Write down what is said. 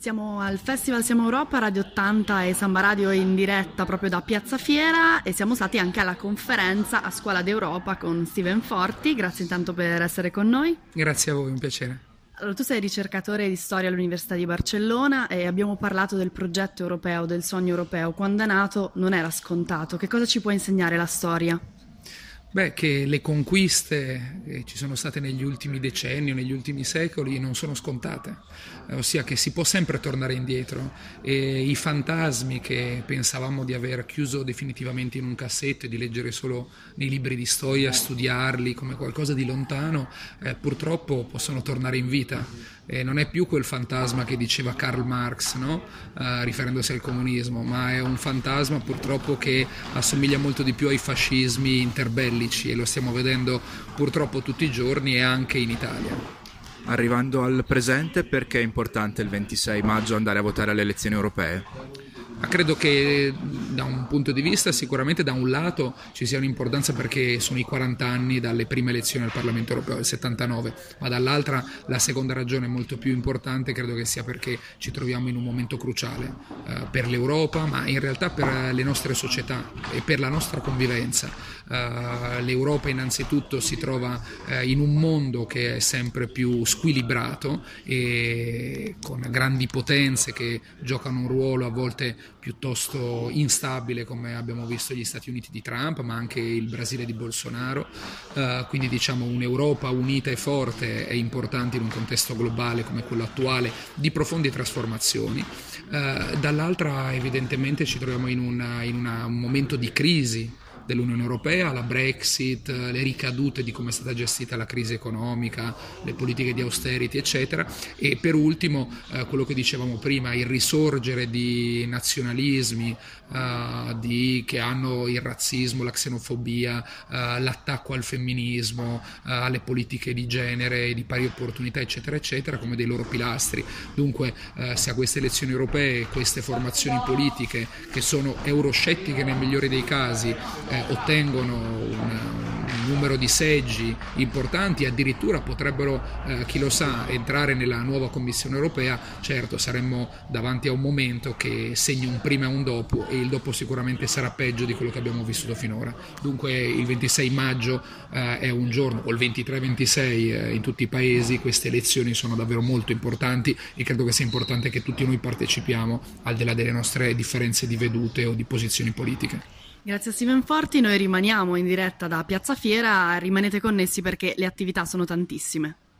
Siamo al Festival Siamo Europa, Radio 80 e Samba Radio in diretta proprio da Piazza Fiera e siamo stati anche alla conferenza a Scuola d'Europa con Steven Forti. Grazie intanto per essere con noi. Grazie a voi, un piacere. Allora, tu sei ricercatore di storia all'Università di Barcellona e abbiamo parlato del progetto europeo, del sogno europeo. Quando è nato non era scontato. Che cosa ci può insegnare la storia? Beh, che le conquiste che ci sono state negli ultimi decenni o negli ultimi secoli non sono scontate, eh, ossia che si può sempre tornare indietro e i fantasmi che pensavamo di aver chiuso definitivamente in un cassetto e di leggere solo nei libri di storia, studiarli come qualcosa di lontano, eh, purtroppo possono tornare in vita. E non è più quel fantasma che diceva Karl Marx, no? uh, riferendosi al comunismo, ma è un fantasma purtroppo che assomiglia molto di più ai fascismi interbellici e lo stiamo vedendo purtroppo tutti i giorni e anche in Italia. Arrivando al presente, perché è importante il 26 maggio andare a votare alle elezioni europee? Ma credo che da un punto di vista sicuramente da un lato ci sia un'importanza perché sono i 40 anni dalle prime elezioni al Parlamento europeo, il 79, ma dall'altra la seconda ragione molto più importante credo che sia perché ci troviamo in un momento cruciale eh, per l'Europa, ma in realtà per le nostre società e per la nostra convivenza. Uh, L'Europa innanzitutto si trova uh, in un mondo che è sempre più squilibrato e con grandi potenze che giocano un ruolo a volte piuttosto instabile come abbiamo visto gli Stati Uniti di Trump ma anche il Brasile di Bolsonaro. Uh, quindi diciamo un'Europa unita e forte è importante in un contesto globale come quello attuale di profonde trasformazioni. Dall'altra evidentemente ci troviamo in, una, in una, un momento di crisi dell'Unione Europea, la Brexit, le ricadute di come è stata gestita la crisi economica, le politiche di austerity, eccetera. E per ultimo, eh, quello che dicevamo prima, il risorgere di nazionalismi eh, di, che hanno il razzismo, la xenofobia, eh, l'attacco al femminismo, eh, alle politiche di genere, di pari opportunità, eccetera, eccetera, come dei loro pilastri. Dunque, eh, se a queste elezioni europee, queste formazioni politiche che sono euroscettiche nel migliore dei casi, eh, ottengono un numero di seggi importanti, addirittura potrebbero, eh, chi lo sa, entrare nella nuova Commissione europea, certo saremmo davanti a un momento che segna un prima e un dopo e il dopo sicuramente sarà peggio di quello che abbiamo vissuto finora. Dunque il 26 maggio eh, è un giorno, o il 23-26 eh, in tutti i paesi, queste elezioni sono davvero molto importanti e credo che sia importante che tutti noi partecipiamo al di là delle nostre differenze di vedute o di posizioni politiche. Grazie a Steven Forti, noi rimaniamo in diretta da Piazza Fiera, rimanete connessi perché le attività sono tantissime.